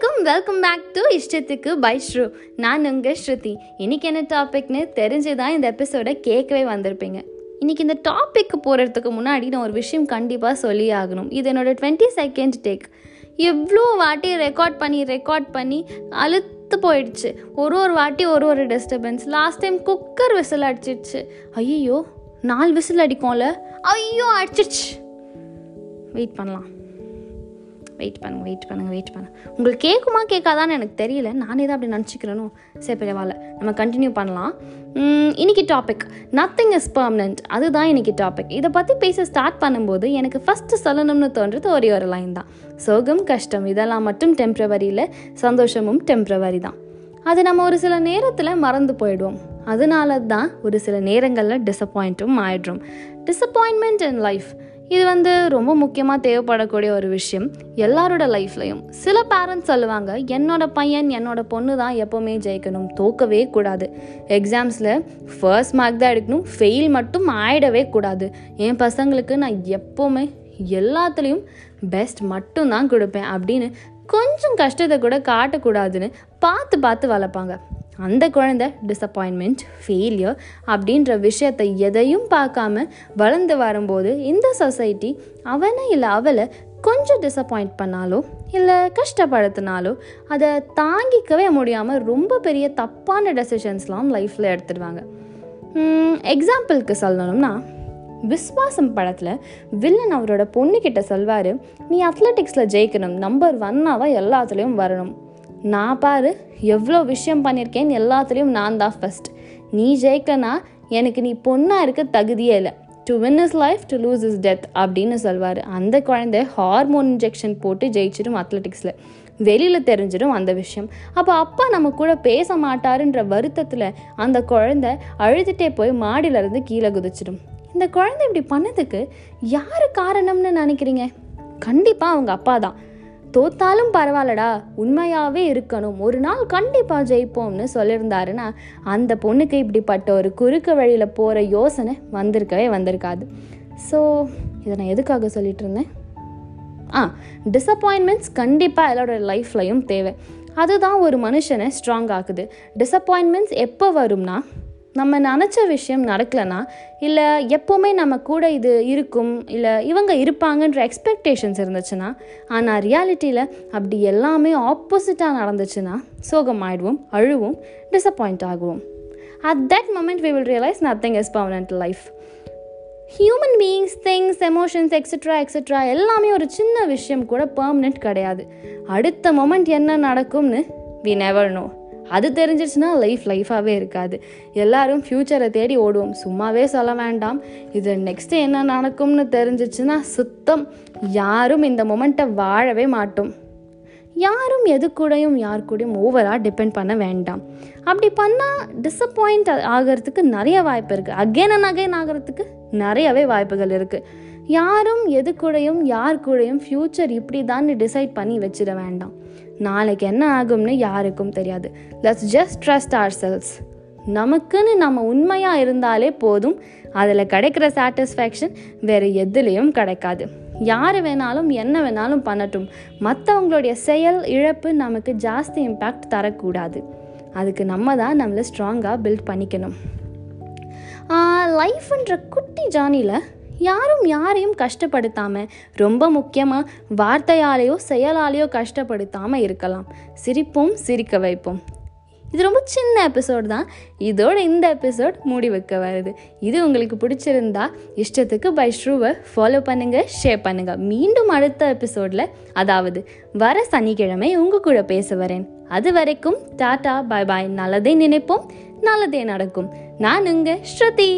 வணக்கம் welcome back to இஷ்டத்துக்கு by Shru நான் உங்கள் ஸ்ருதி. இன்னைக்கு என்ன டாபிக்னு தெரிஞ்சு தான் இந்த எபிசோடை கேட்கவே வந்திருப்பீங்க. இன்னைக்கு இந்த டாபிக் போகிறதுக்கு முன்னாடி நான் ஒரு விஷயம் கண்டிப்பாக சொல்லி ஆகணும். இது என்னோட டுவெண்ட்டி செகண்ட் டேக் எவ்வளோ வாட்டி ரெக்கார்ட் பண்ணி ரெக்கார்ட் பண்ணி அழுத்து போயிடுச்சு. ஒரு ஒரு வாட்டி ஒரு ஒரு disturbance last time cooker whistle அடிச்சிடுச்சு. ஐயோ நாலு விசில் அடிக்கும்ல? ஐயோ அடிச்சிடுச்சு. வெயிட் பண்ணலாம். வெயிட் பண்ணுங்க வெயிட் பண்ணுங்க வெயிட் பண்ணுங்க. உங்களுக்கு கேட்குமா கேட்காதான்னு எனக்கு தெரியல. நானே தான் அப்படி நினச்சிக்கிறேனோ? சரி பரவாயில்ல நம்ம கண்டினியூ பண்ணலாம். இன்றைக்கி இன்னைக்கு டாபிக் நத்திங் இஸ் பர்மனெண்ட் அதுதான் இன்னைக்கு டாபிக் இதை பற்றி பேச ஸ்டார்ட் பண்ணும்போது எனக்கு ஃபஸ்ட்டு சொல்லணும்னு தோன்றது ஒரே ஒரு லைன் தான். சோகம் கஷ்டம் இதெல்லாம் மட்டும் டெம்ப்ரவரியில் சந்தோஷமும் டெம்ப்ரவரி தான். அது நம்ம ஒரு சில நேரத்தில் மறந்து போயிடுவோம். அதனால தான் ஒரு சில நேரங்களில் டிசப்பாயிண்ட்டும் ஆயிடுறோம். டிசப்பாயின்மெண்ட் இன் லைஃப் இது வந்து ரொம்ப முக்கியமாக தேவைப்படக்கூடிய ஒரு விஷயம். எல்லாரோட லைஃப்லையும் சில பேரண்ட்ஸ் சொல்லுவாங்க என்னோட பையன் என்னோட பொண்ணு தான் எப்போவுமே ஜெயிக்கணும். தோக்கவே கூடாது. எக்ஸாம்ஸில் ஃபர்ஸ்ட் மார்க் தான் எடுக்கணும். ஃபெயில் மட்டும் ஆயிடவே கூடாது. என் பசங்களுக்கு நான் எப்போவுமே எல்லாத்துலேயும் பெஸ்ட் மட்டும்தான் கொடுப்பேன். அப்படின்னு கொஞ்சம் கஷ்டத்தை கூட காட்டக்கூடாதுன்னு பார்த்து பார்த்து வளர்ப்பாங்க. அந்த குழந்தை டிசப்பாயின்மெண்ட் ஃபெயிலியர் அப்படின்ற விஷயத்தை எதையும் பார்க்காம வளர்ந்து வரும்போது இந்த சொசைட்டி அவனை இல்லை அவளை கொஞ்சம் டிசப்பாயிண்ட் பண்ணாலோ இல்லை கஷ்டப்படுத்தினாலோ அதை தாங்கிக்கவே முடியாமல் ரொம்ப பெரிய தப்பான டெசிஷன்ஸ்லாம் லைஃப்பில் எடுத்துடுவாங்க. எக்ஸாம்பிளுக்கு சொல்லணும்னா விஸ்வாசம் படத்தில் வில்லன் அவரோட பொண்ணுக்கிட்ட சொல்வார் நீ அத்லெட்டிக்ஸில் ஜெயிக்கணும். நம்பர் ஒன்னாவா எல்லாத்துலேயும் வரணும். நான் பாரு எவ்வளோ விஷயம் பண்ணியிருக்கேன் எல்லாத்துலேயும் நான் தான் ஃபஸ்ட் நீ ஜெயிக்கனா எனக்கு நீ பொண்ணாக இருக்க தகுதியே இல்லை. To win is life to lose is death அப்படின்னு சொல்வார். அந்த குழந்தை ஹார்மோன் இன்ஜெக்ஷன் போட்டு ஜெயிச்சிடும் அத்லெட்டிக்ஸில் வெளியில் தெரிஞ்சிடும் அந்த விஷயம். அப்போ அப்பா நம்ம கூட பேச மாட்டாருன்ற வருத்தத்தில் அந்த குழந்தை அழுதுகிட்டே போய் மாடியிலேருந்து கீழே குதிச்சிடும். இந்த குழந்தை இப்படி பண்ணதுக்கு யார் காரணம்னு நினைக்கிறீங்க? கண்டிப்பாக அவங்க அப்பா தான். தோத்தாலும் பரவாயில்லடா உண்மையாகவே இருக்கணும். ஒரு நாள் கண்டிப்பாக ஜெயிப்போம்னு சொல்லியிருந்தாருன்னா அந்த பொண்ணுக்கு இப்படிப்பட்ட ஒரு குறுக்கு வழியில் போகிற யோசனை வந்திருக்கவே வந்திருக்காது. ஸோ இதை நான் எதுக்காக சொல்லிட்டு இருந்தேன்? ஆ டிசப்பாயின்மெண்ட்ஸ் கண்டிப்பாக எல்லாரோட லைஃப்லையும் தேவை. அதுதான் ஒரு மனுஷனை ஸ்ட்ராங் ஆக்குது. டிசப்பாயின்மெண்ட்ஸ் எப்போ வரும்னா நம்ம நினச்ச விஷயம் நடக்கலைன்னா இல்லை எப்போவுமே நம்ம கூட இது இருக்கும் இல்லை இவங்க இருப்பாங்கன்ற எக்ஸ்பெக்டேஷன்ஸ் இருந்துச்சுன்னா ஆனால் ரியாலிட்டியில் அப்படி எல்லாமே ஆப்போசிட்டாக நடந்துச்சுன்னா சோகமாயிடுவோம் அழுவோம் disappoint ஆகுவோம். At that moment we will realise nothing is permanent life human beings things emotions extra extra எல்லாமே ஒரு சின்ன விஷயம் கூட பர்மனெண்ட் கிடையாது. அடுத்த மொமெண்ட் என்ன நடக்கும்னு வி நெவர் நோ அது தெரிஞ்சிருச்சுன்னா லைஃப் லைஃபாகவே இருக்காது. எல்லாரும் ஃப்யூச்சரை தேடி ஓடுவோம். சும்மாவே சொல்ல வேண்டாம். இது நெக்ஸ்ட்டு என்ன நடக்கும்னு தெரிஞ்சிச்சுன்னா சுத்தம். யாரும் இந்த மொமெண்ட்டை வாழவே மாட்டோம். யாரும் எது கூடயும் யார் கூடயும் ஓவராக டிபெண்ட் பண்ண வேண்டாம். அப்படி பண்ணால் டிசப்பாயிண்ட் ஆகிறதுக்கு நிறைய வாய்ப்பு இருக்குது அகெயின் அண்ட் அகைன் ஆகிறதுக்கு நிறையவே வாய்ப்புகள் இருக்குது யாரும் எது கூடயும் யார் கூடயும் ஃப்யூச்சர் இப்படி தான் டிசைட் பண்ணி வச்சிட வேண்டாம். நாளைக்கு என்ன ஆகும்னு யாருக்கும் தெரியாது. Let's just trust ourselves நமக்குன்னு நம்ம உண்மையாக இருந்தாலே போதும். அதில் கிடைக்கிற சாட்டிஸ்ஃபேக்ஷன் வேறு எதுலேயும் கிடைக்காது. யார் வேணாலும் என்ன வேணாலும் பண்ணட்டும். மற்றவங்களுடைய செயல் இழப்பு நமக்கு ஜாஸ்தி இம்பேக்ட் தரக்கூடாது. அதுக்கு நம்ம தான் நம்மளை ஸ்ட்ராங்காக பில்ட் பண்ணிக்கணும். லைஃப்ன்ற குட்டி ஜானியில் யாரும் யாரையும் கஷ்டப்படுத்தாமல் ரொம்ப முக்கியமாக வார்த்தையாலேயோ செயலாலேயோ கஷ்டப்படுத்தாமல் இருக்கலாம். சிரிப்போம் சிரிக்க வைப்போம். இது ரொம்ப சின்ன எபிசோட் தான். இதோட இந்த எபிசோட் மூடி வைக்க வருது. இது உங்களுக்கு பிடிச்சிருந்தா இஷ்டத்துக்கு பை ஷ்ரூவை ஃபாலோ பண்ணுங்கள் ஷேர் பண்ணுங்கள் மீண்டும் அடுத்த எபிசோடில் அதாவது வர சனிக்கிழமை உங்கள் கூட பேச வரேன். அது வரைக்கும் டாடா பாய் பாய் நல்லதே நினைப்போம் நல்லதே நடக்கும். நான் உங்கள் ஸ்ருதி.